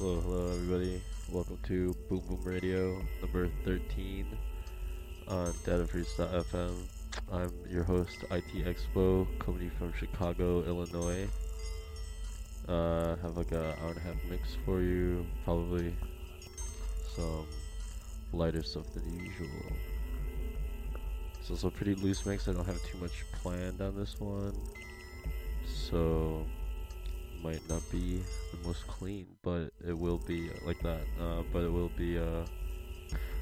Hello, hello, everybody. Welcome to Boom Boom Radio number 13 on datafreeze.fm. I'm your host, itxpo, coming from Chicago, Illinois. Uh, have like an hour and a half mix for you, probably some lighter stuff than usual. So It's a pretty loose mix. I don't have too much planned on this one, so might not be the most clean, but it will be like that. Uh, but it will be. Uh,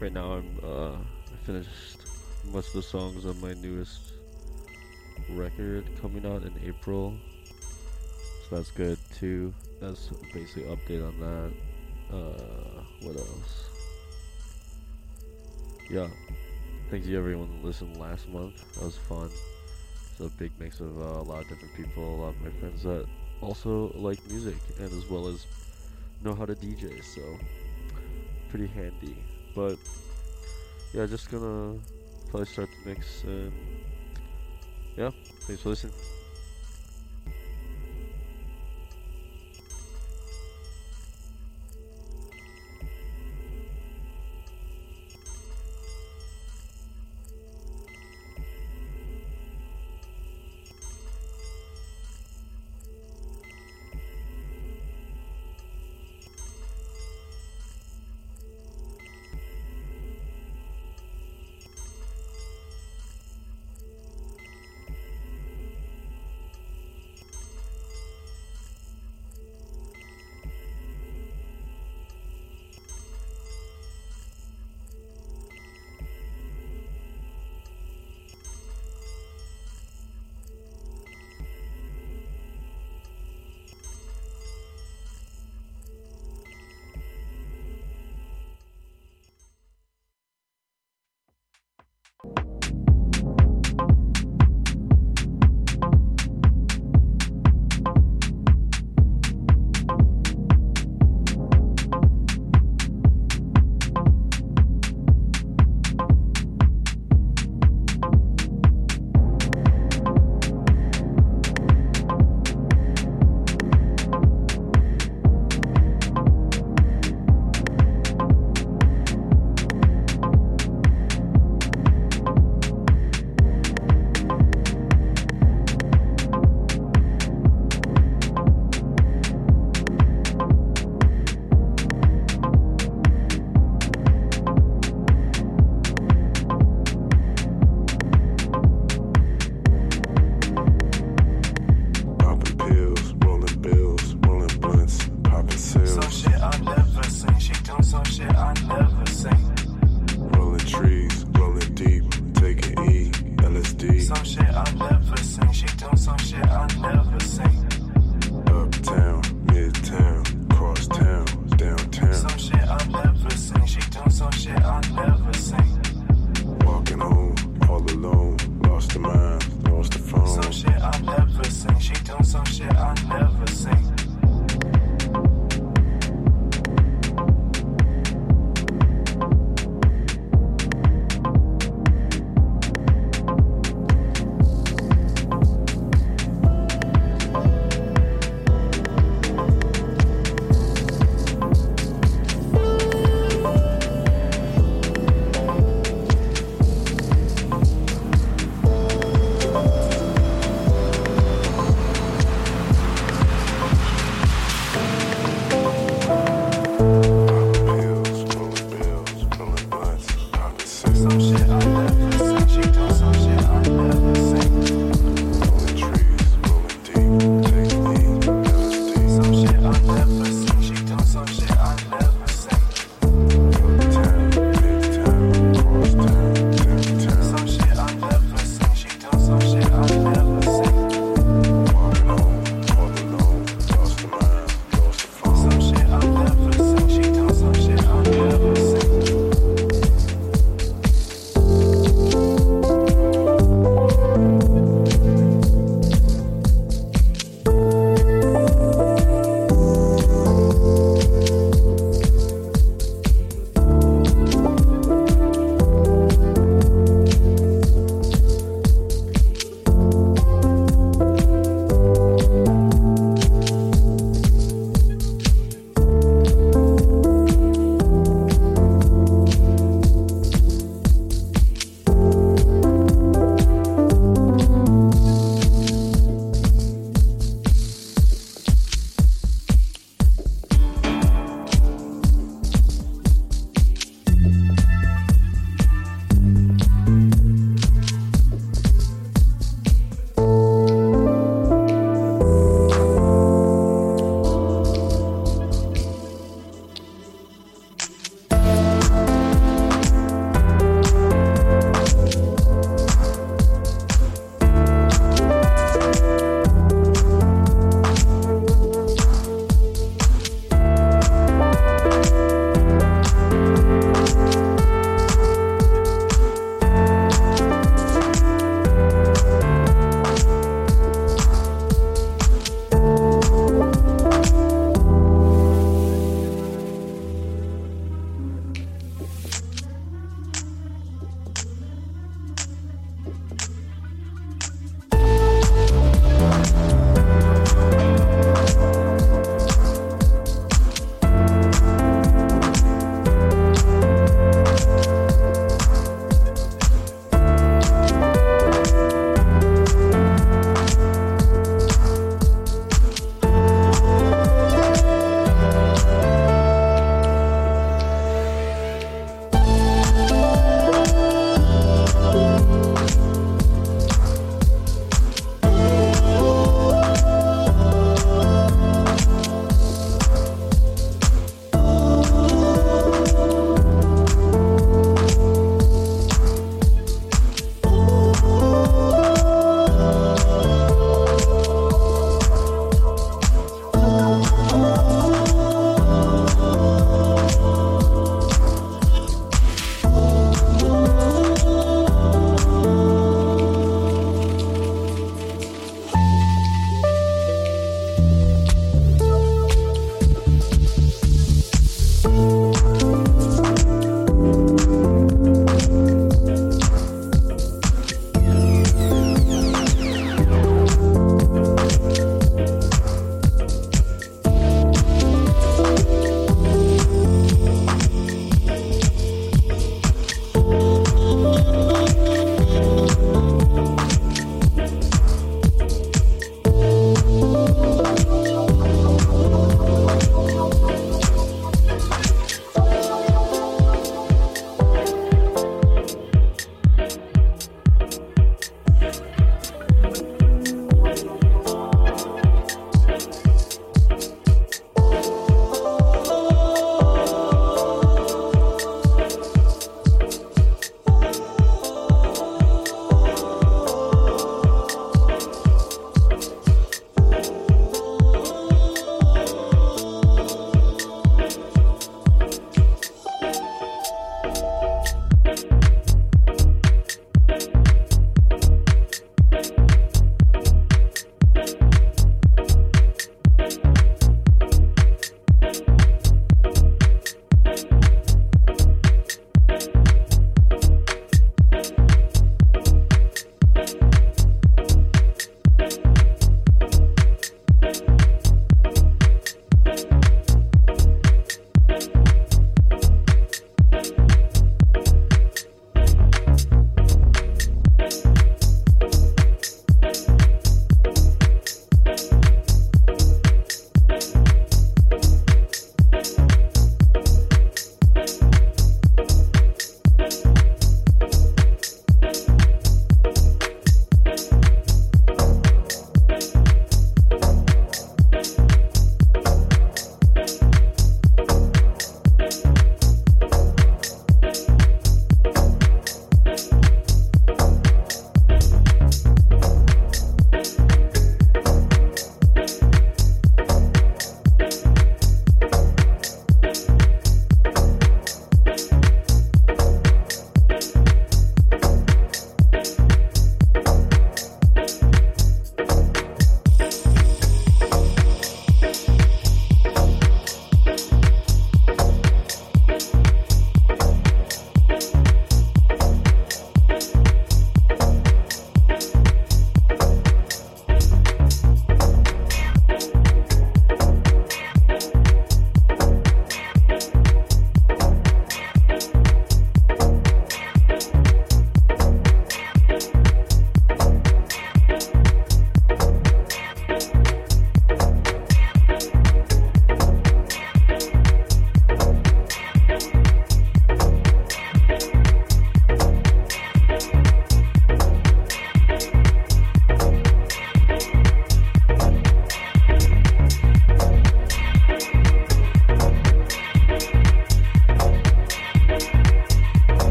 right now, I'm uh, finished most of the songs on my newest record coming out in April, so that's good too. That's basically update on that. Uh, what else? Yeah, thank you everyone that listened last month. That was fun. It's a big mix of uh, a lot of different people, a lot of my friends that also like music and as well as know how to DJ, so pretty handy. But yeah, just gonna probably start the mix and yeah, thanks for listening.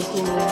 People who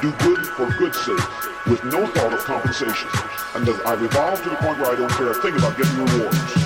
Do good for good's sake, with no thought of compensation. And I've evolved to the point where I don't care a thing about getting rewards.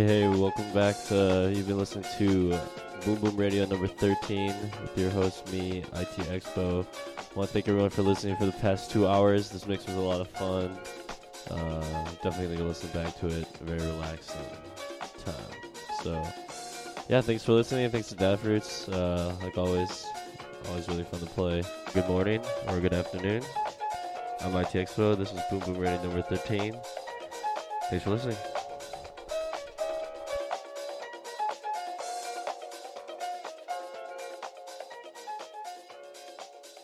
Hey, hey, welcome back to, you've been listening to Boom Boom Radio number 13 with your host, me, IT Expo. I want to thank everyone for listening for the past two hours. This mix was a lot of fun. Uh, definitely go listen back to it. Very relaxing time. So, yeah, thanks for listening. Thanks to Dad Fruits. Uh, like always, always really fun to play. Good morning or good afternoon. I'm itxpo. This is Boom Boom Radio number 13. Thanks for listening.